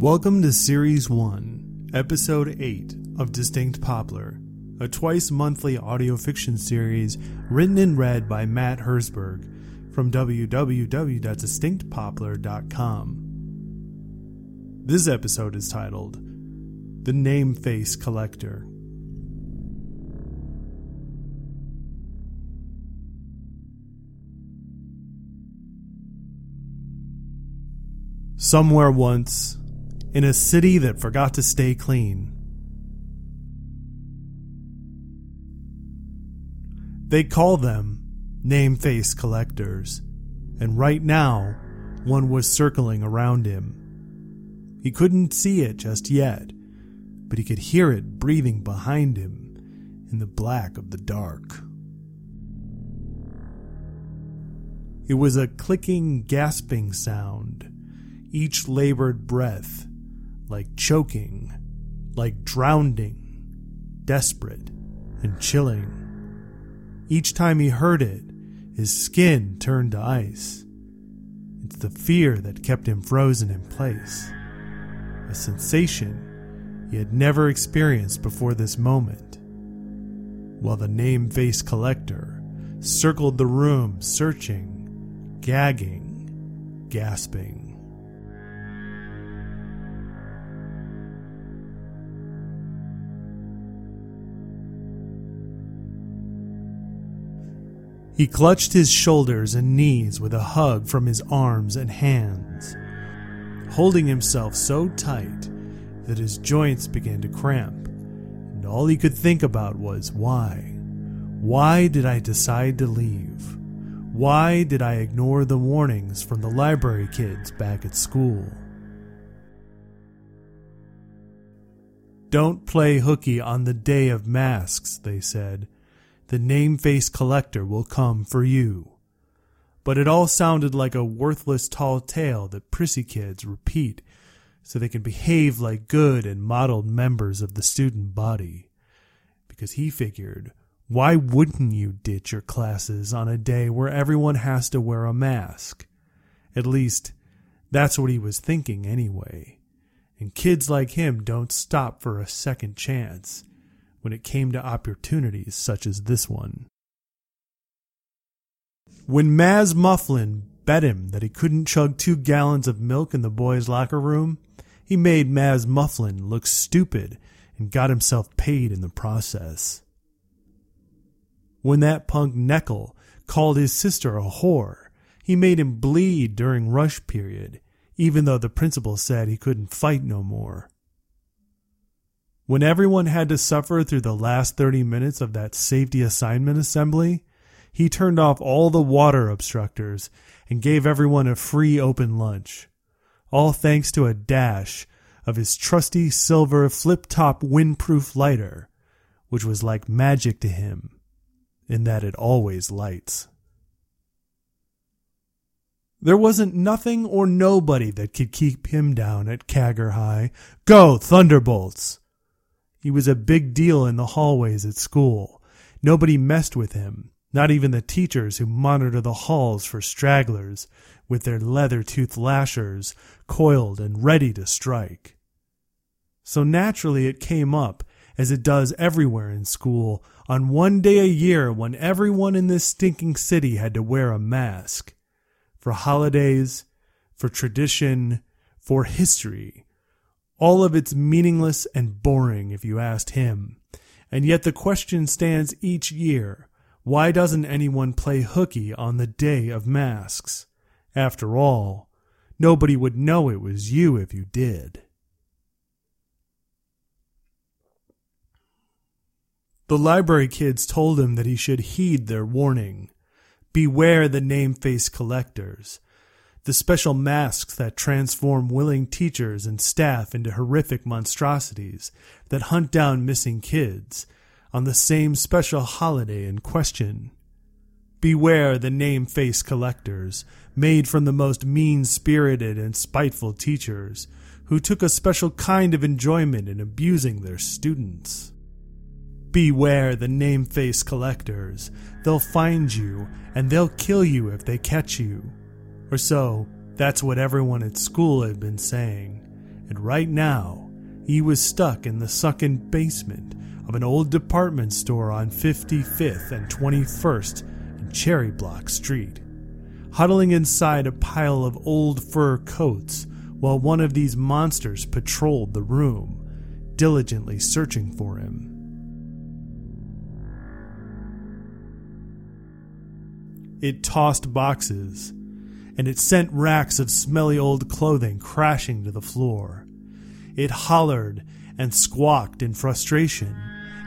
Welcome to Series 1, Episode 8 of Distinct Poplar, a twice monthly audio fiction series written and read by Matt Herzberg from www.distinctpoplar.com. This episode is titled The Name Face Collector. Somewhere once, in a city that forgot to stay clean. They call them name face collectors, and right now, one was circling around him. He couldn't see it just yet, but he could hear it breathing behind him in the black of the dark. It was a clicking, gasping sound, each labored breath like choking, like drowning, desperate and chilling. Each time he heard it, his skin turned to ice. It's the fear that kept him frozen in place, a sensation he had never experienced before this moment. While the name face collector circled the room, searching, gagging, gasping. He clutched his shoulders and knees with a hug from his arms and hands, holding himself so tight that his joints began to cramp, and all he could think about was why? Why did I decide to leave? Why did I ignore the warnings from the library kids back at school? Don't play hooky on the day of masks, they said the name face collector will come for you. But it all sounded like a worthless tall tale that prissy kids repeat so they can behave like good and modeled members of the student body. Because he figured, why wouldn't you ditch your classes on a day where everyone has to wear a mask? At least, that's what he was thinking anyway. And kids like him don't stop for a second chance when it came to opportunities such as this one. When Maz Mufflin bet him that he couldn't chug two gallons of milk in the boys' locker room, he made Maz Mufflin look stupid and got himself paid in the process. When that punk Neckel called his sister a whore, he made him bleed during rush period, even though the principal said he couldn't fight no more. When everyone had to suffer through the last 30 minutes of that safety assignment assembly, he turned off all the water obstructors and gave everyone a free open lunch. All thanks to a dash of his trusty silver flip top windproof lighter, which was like magic to him, in that it always lights. There wasn't nothing or nobody that could keep him down at Cagger High. Go, Thunderbolts! He was a big deal in the hallways at school. Nobody messed with him, not even the teachers who monitor the halls for stragglers with their leather toothed lashers coiled and ready to strike. So naturally it came up, as it does everywhere in school, on one day a year when everyone in this stinking city had to wear a mask. For holidays, for tradition, for history, all of it's meaningless and boring if you asked him. And yet the question stands each year why doesn't anyone play hooky on the day of masks? After all, nobody would know it was you if you did. The library kids told him that he should heed their warning. Beware the name face collectors the special masks that transform willing teachers and staff into horrific monstrosities that hunt down missing kids on the same special holiday in question. Beware the name face collectors, made from the most mean spirited and spiteful teachers, who took a special kind of enjoyment in abusing their students. Beware the name face collectors. They'll find you, and they'll kill you if they catch you. Or so, that's what everyone at school had been saying. and right now he was stuck in the sunken basement of an old department store on 55th and 21st and Cherry Block Street, huddling inside a pile of old fur coats while one of these monsters patrolled the room, diligently searching for him. It tossed boxes, and it sent racks of smelly old clothing crashing to the floor. It hollered and squawked in frustration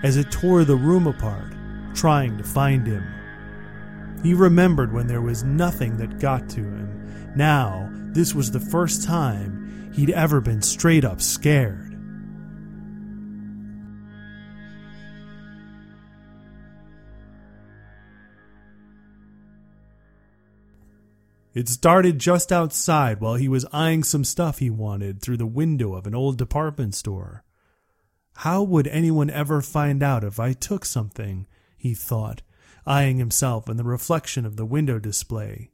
as it tore the room apart, trying to find him. He remembered when there was nothing that got to him. Now, this was the first time he'd ever been straight up scared. It started just outside while he was eyeing some stuff he wanted through the window of an old department store. How would anyone ever find out if I took something? he thought, eyeing himself in the reflection of the window display.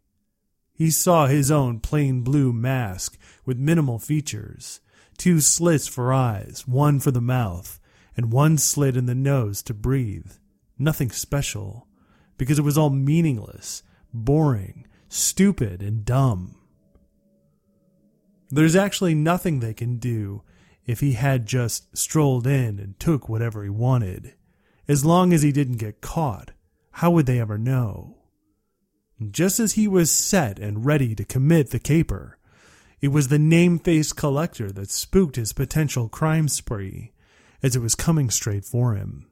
He saw his own plain blue mask with minimal features, two slits for eyes, one for the mouth, and one slit in the nose to breathe. Nothing special, because it was all meaningless, boring, stupid, and dumb. There's actually nothing they can do if he had just strolled in and took whatever he wanted. As long as he didn't get caught, how would they ever know? Just as he was set and ready to commit the caper, it was the name-faced collector that spooked his potential crime spree, as it was coming straight for him.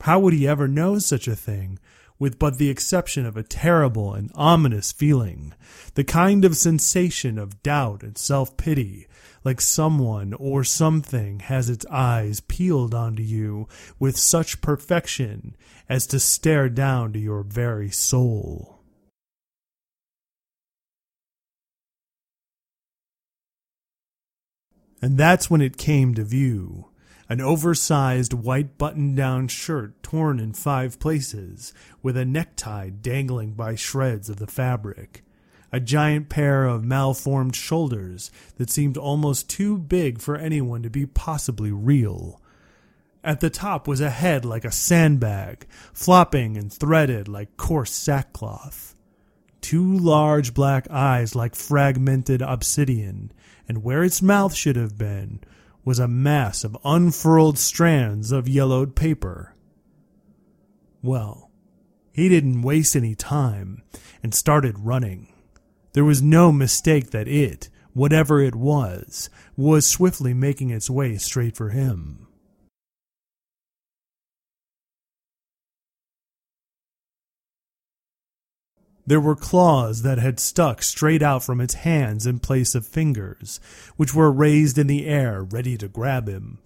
How would he ever know such a thing with but the exception of a terrible and ominous feeling, the kind of sensation of doubt and self pity, like someone or something has its eyes peeled onto you with such perfection as to stare down to your very soul. And that's when it came to view an oversized white button down shirt torn in five places, with a necktie dangling by shreds of the fabric, a giant pair of malformed shoulders that seemed almost too big for anyone to be possibly real. At the top was a head like a sandbag, flopping and threaded like coarse sackcloth. Two large black eyes like fragmented obsidian, and where its mouth should have been was a mass of unfurled strands of yellowed paper. Well, he didn't waste any time and started running. There was no mistake that it, whatever it was, was swiftly making its way straight for him. There were claws that had stuck straight out from its hands in place of fingers, which were raised in the air ready to grab him.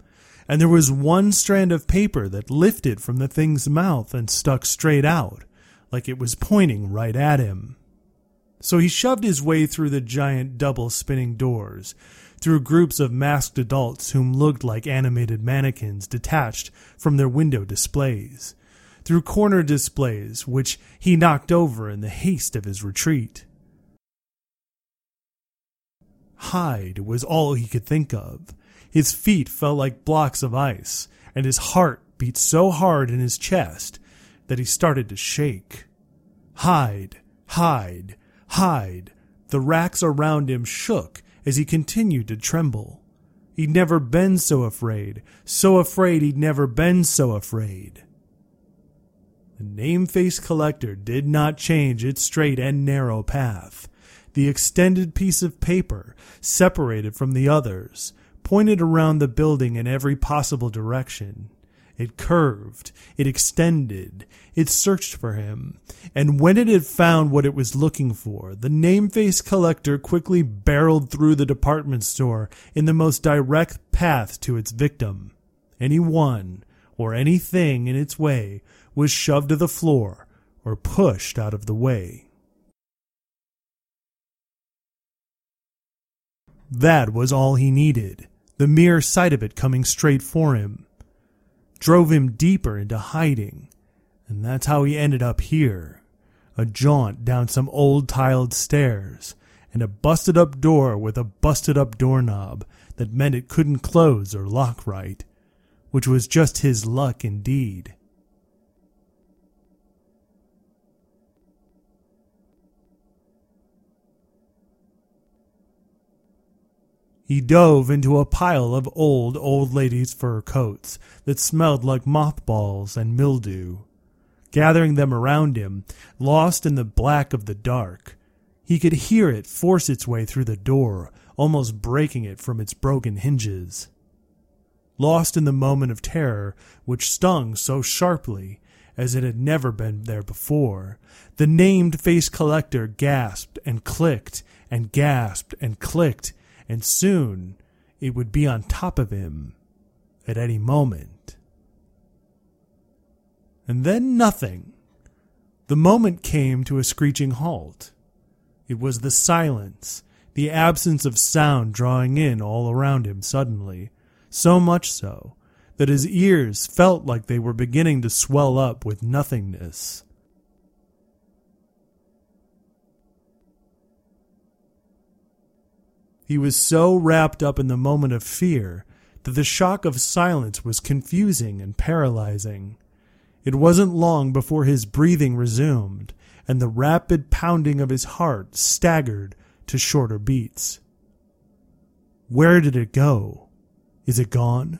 And there was one strand of paper that lifted from the thing's mouth and stuck straight out, like it was pointing right at him. So he shoved his way through the giant double spinning doors, through groups of masked adults whom looked like animated mannequins detached from their window displays through corner displays, which he knocked over in the haste of his retreat. Hide was all he could think of. His feet felt like blocks of ice, and his heart beat so hard in his chest that he started to shake. Hide, hide, hide. The racks around him shook as he continued to tremble. He'd never been so afraid, so afraid he'd never been so afraid. The name-faced collector did not change its straight and narrow path. The extended piece of paper, separated from the others, pointed around the building in every possible direction. It curved, it extended, it searched for him, and when it had found what it was looking for, the name-faced collector quickly barreled through the department store in the most direct path to its victim. Anyone, or anything in its way, was shoved to the floor or pushed out of the way. That was all he needed, the mere sight of it coming straight for him. Drove him deeper into hiding, and that's how he ended up here. A jaunt down some old tiled stairs, and a busted up door with a busted up doorknob that meant it couldn't close or lock right, which was just his luck indeed. He dove into a pile of old, old ladies' fur coats that smelled like mothballs and mildew. Gathering them around him, lost in the black of the dark, he could hear it force its way through the door, almost breaking it from its broken hinges. Lost in the moment of terror which stung so sharply as it had never been there before, the named face collector gasped and clicked and gasped and clicked and soon it would be on top of him at any moment. And then nothing. The moment came to a screeching halt. It was the silence, the absence of sound drawing in all around him suddenly, so much so that his ears felt like they were beginning to swell up with nothingness. He was so wrapped up in the moment of fear that the shock of silence was confusing and paralyzing. It wasn't long before his breathing resumed, and the rapid pounding of his heart staggered to shorter beats. Where did it go? Is it gone?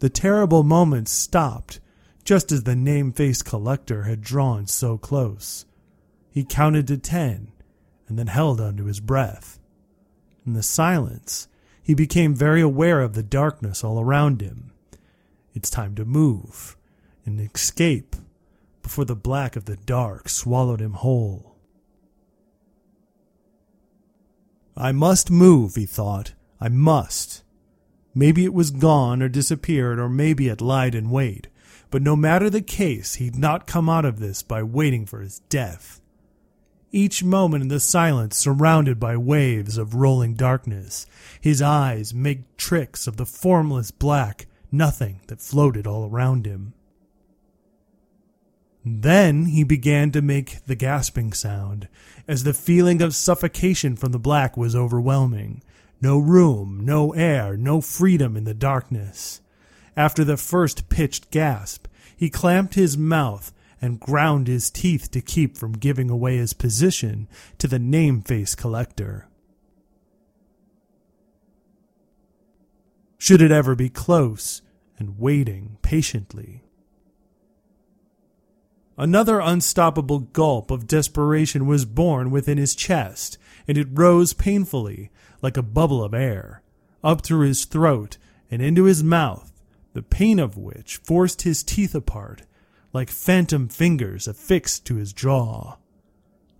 The terrible moment stopped just as the name faced collector had drawn so close. He counted to ten and then held onto his breath in the silence, he became very aware of the darkness all around him. It's time to move and escape before the black of the dark swallowed him whole. I must move, he thought. I must. Maybe it was gone or disappeared, or maybe it lied in wait. But no matter the case, he'd not come out of this by waiting for his death each moment in the silence surrounded by waves of rolling darkness. His eyes make tricks of the formless black nothing that floated all around him. Then he began to make the gasping sound, as the feeling of suffocation from the black was overwhelming. No room, no air, no freedom in the darkness. After the first pitched gasp, he clamped his mouth and ground his teeth to keep from giving away his position to the name face collector. Should it ever be close and waiting patiently. Another unstoppable gulp of desperation was born within his chest, and it rose painfully, like a bubble of air, up through his throat and into his mouth, the pain of which forced his teeth apart like phantom fingers affixed to his jaw.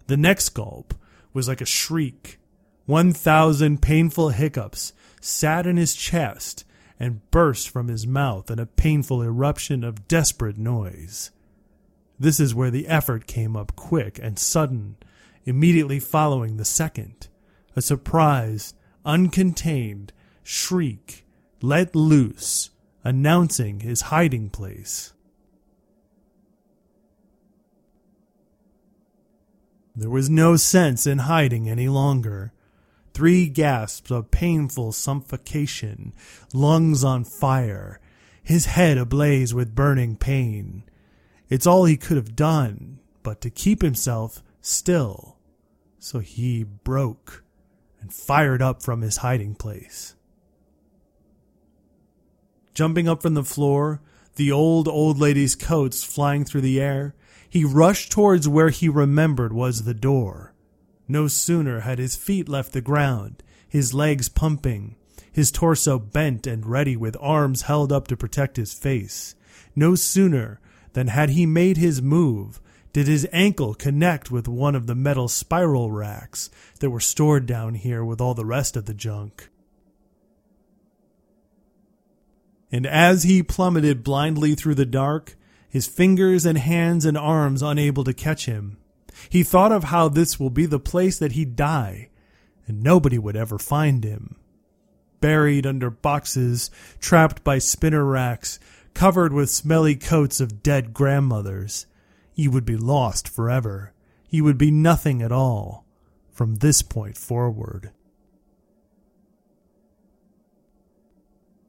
The next gulp was like a shriek. One thousand painful hiccups sat in his chest and burst from his mouth in a painful eruption of desperate noise. This is where the effort came up quick and sudden, immediately following the second. A surprised, uncontained shriek let loose, announcing his hiding place. There was no sense in hiding any longer. Three gasps of painful suffocation, lungs on fire, his head ablaze with burning pain. It's all he could have done but to keep himself still. So he broke and fired up from his hiding place. Jumping up from the floor, the old, old lady's coats flying through the air, he rushed towards where he remembered was the door. No sooner had his feet left the ground, his legs pumping, his torso bent and ready with arms held up to protect his face. No sooner than had he made his move did his ankle connect with one of the metal spiral racks that were stored down here with all the rest of the junk. And as he plummeted blindly through the dark, his fingers and hands and arms unable to catch him. He thought of how this will be the place that he'd die, and nobody would ever find him. Buried under boxes, trapped by spinner racks, covered with smelly coats of dead grandmothers, he would be lost forever. He would be nothing at all. from this point forward.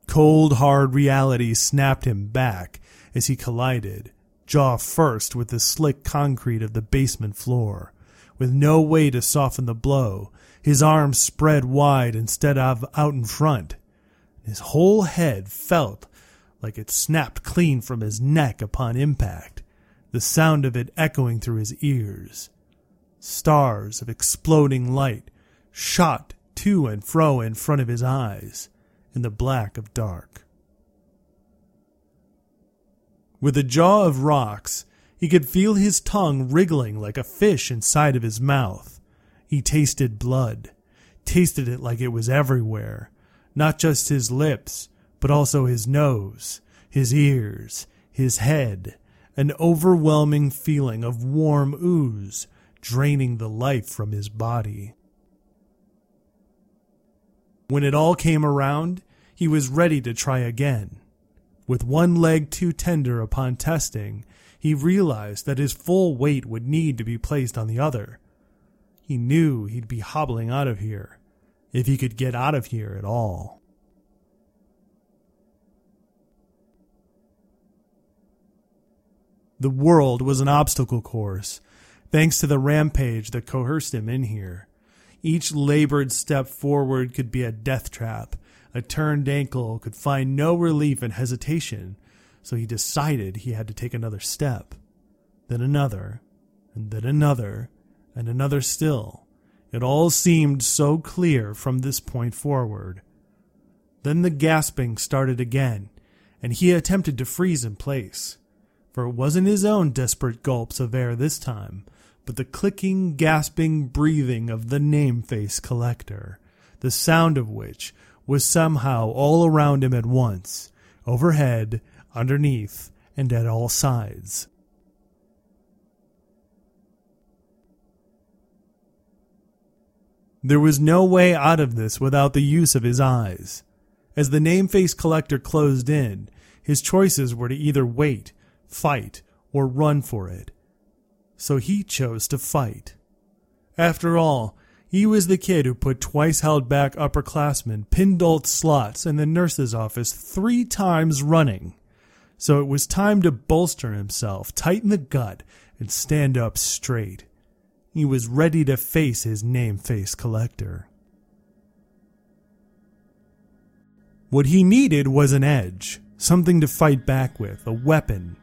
Cold, hard reality snapped him back as he collided, jaw first, with the slick concrete of the basement floor. With no way to soften the blow, his arms spread wide instead of out in front. His whole head felt like it snapped clean from his neck upon impact, the sound of it echoing through his ears. Stars of exploding light shot to and fro in front of his eyes in the black of dark. With a jaw of rocks, he could feel his tongue wriggling like a fish inside of his mouth. He tasted blood, tasted it like it was everywhere, not just his lips, but also his nose, his ears, his head, an overwhelming feeling of warm ooze draining the life from his body. When it all came around, he was ready to try again. With one leg too tender upon testing, he realized that his full weight would need to be placed on the other. He knew he'd be hobbling out of here, if he could get out of here at all. The world was an obstacle course, thanks to the rampage that coerced him in here. Each labored step forward could be a death trap. A turned ankle could find no relief in hesitation, so he decided he had to take another step. Then another, and then another, and another still. It all seemed so clear from this point forward. Then the gasping started again, and he attempted to freeze in place for it wasn't his own desperate gulps of air this time, but the clicking, gasping breathing of the name face collector, the sound of which was somehow all around him at once, overhead, underneath, and at all sides. There was no way out of this without the use of his eyes. As the name face collector closed in, his choices were to either wait fight, or run for it. So he chose to fight. After all, he was the kid who put twice held back upperclassmen Pindolt slots in the nurse's office three times running. So it was time to bolster himself, tighten the gut, and stand up straight. He was ready to face his name face collector. What he needed was an edge, something to fight back with, a weapon.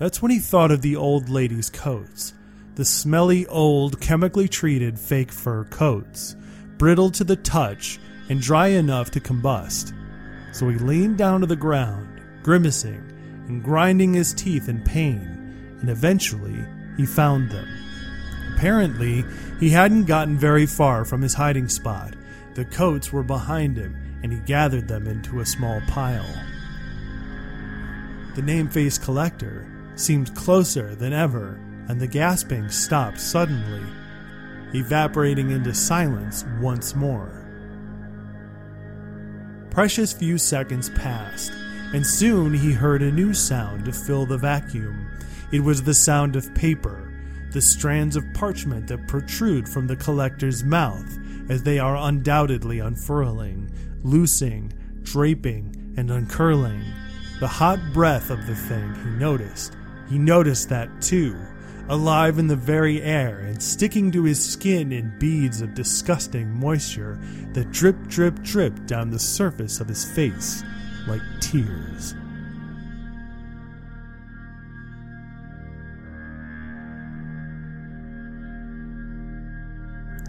That's when he thought of the old lady's coats. The smelly, old, chemically treated fake fur coats, brittle to the touch and dry enough to combust. So he leaned down to the ground, grimacing and grinding his teeth in pain, and eventually he found them. Apparently, he hadn't gotten very far from his hiding spot. The coats were behind him, and he gathered them into a small pile. The name face collector seemed closer than ever, and the gasping stopped suddenly, evaporating into silence once more. Precious few seconds passed, and soon he heard a new sound to fill the vacuum. It was the sound of paper, the strands of parchment that protrude from the collector's mouth as they are undoubtedly unfurling, loosing, draping, and uncurling. The hot breath of the thing, he noticed, he noticed that too, alive in the very air and sticking to his skin in beads of disgusting moisture that drip, drip, drip down the surface of his face like tears.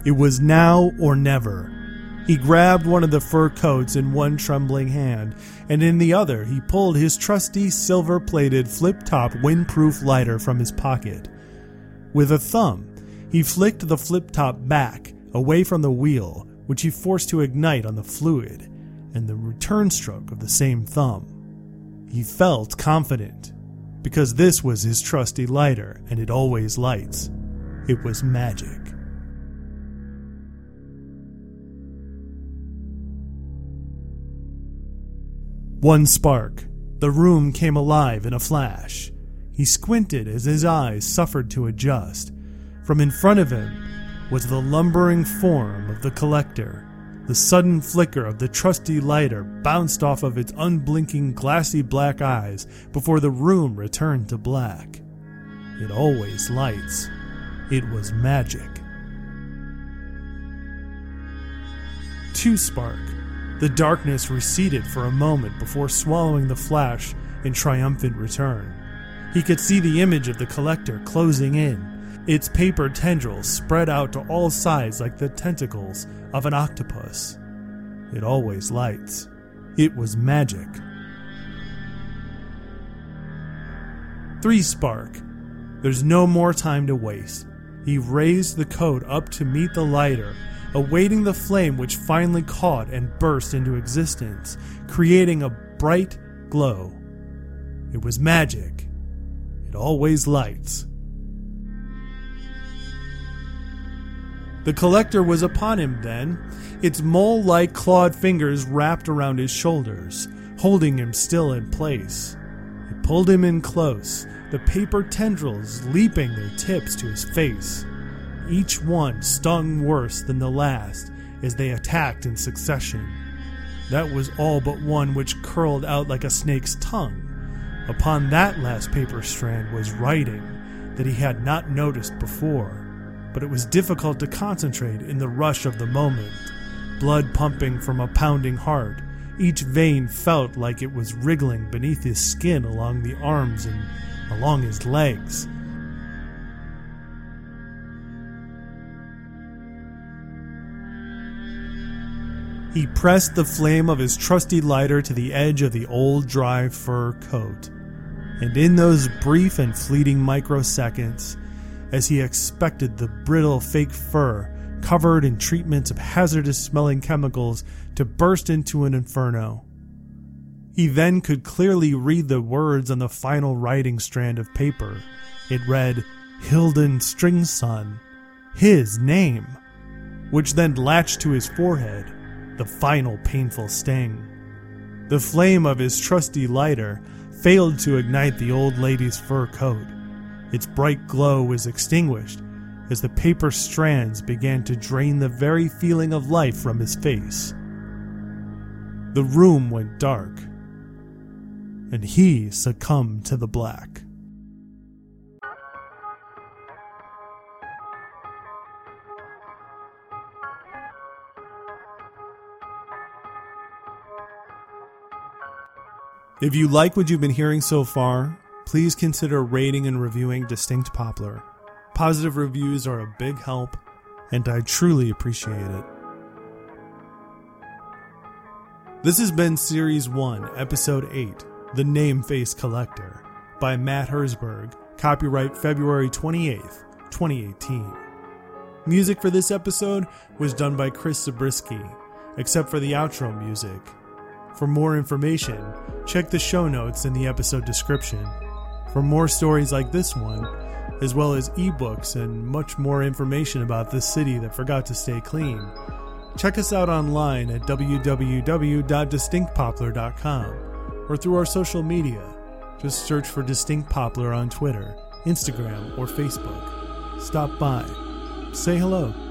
It was now or never. He grabbed one of the fur coats in one trembling hand, and in the other he pulled his trusty silver plated flip top windproof lighter from his pocket. With a thumb, he flicked the flip top back, away from the wheel, which he forced to ignite on the fluid, and the return stroke of the same thumb. He felt confident, because this was his trusty lighter, and it always lights. It was magic. One spark. The room came alive in a flash. He squinted as his eyes suffered to adjust. From in front of him, was the lumbering form of the collector. The sudden flicker of the trusty lighter bounced off of its unblinking, glassy black eyes before the room returned to black. It always lights. It was magic. Two spark. The darkness receded for a moment before swallowing the flash in triumphant return. He could see the image of the collector closing in, its paper tendrils spread out to all sides like the tentacles of an octopus. It always lights. It was magic. Three spark. There's no more time to waste. He raised the coat up to meet the lighter, awaiting the flame which finally caught and burst into existence, creating a bright glow. It was magic. Always lights. The collector was upon him then, its mole like clawed fingers wrapped around his shoulders, holding him still in place. It pulled him in close, the paper tendrils leaping their tips to his face. Each one stung worse than the last as they attacked in succession. That was all but one which curled out like a snake's tongue. Upon that last paper strand was writing that he had not noticed before but it was difficult to concentrate in the rush of the moment. Blood pumping from a pounding heart, each vein felt like it was wriggling beneath his skin along the arms and along his legs. He pressed the flame of his trusty lighter to the edge of the old dry fur coat. And in those brief and fleeting microseconds, as he expected the brittle fake fur, covered in treatments of hazardous smelling chemicals, to burst into an inferno. He then could clearly read the words on the final writing strand of paper. It read, Hilden Stringson, his name, which then latched to his forehead, the final painful sting. The flame of his trusty lighter failed to ignite the old lady's fur coat. Its bright glow was extinguished as the paper strands began to drain the very feeling of life from his face. The room went dark, and he succumbed to the black. If you like what you've been hearing so far, please consider rating and reviewing Distinct Poplar. Positive reviews are a big help, and I truly appreciate it. This has been Series 1, Episode 8 The Name Face Collector by Matt Herzberg, copyright February 28th, 2018. Music for this episode was done by Chris Zabriskie, except for the outro music. For more information, check the show notes in the episode description. For more stories like this one, as well as ebooks and much more information about this city that forgot to stay clean, check us out online at www.distinctpoplar.com or through our social media. Just search for Distinct Poplar on Twitter, Instagram, or Facebook. Stop by. Say hello.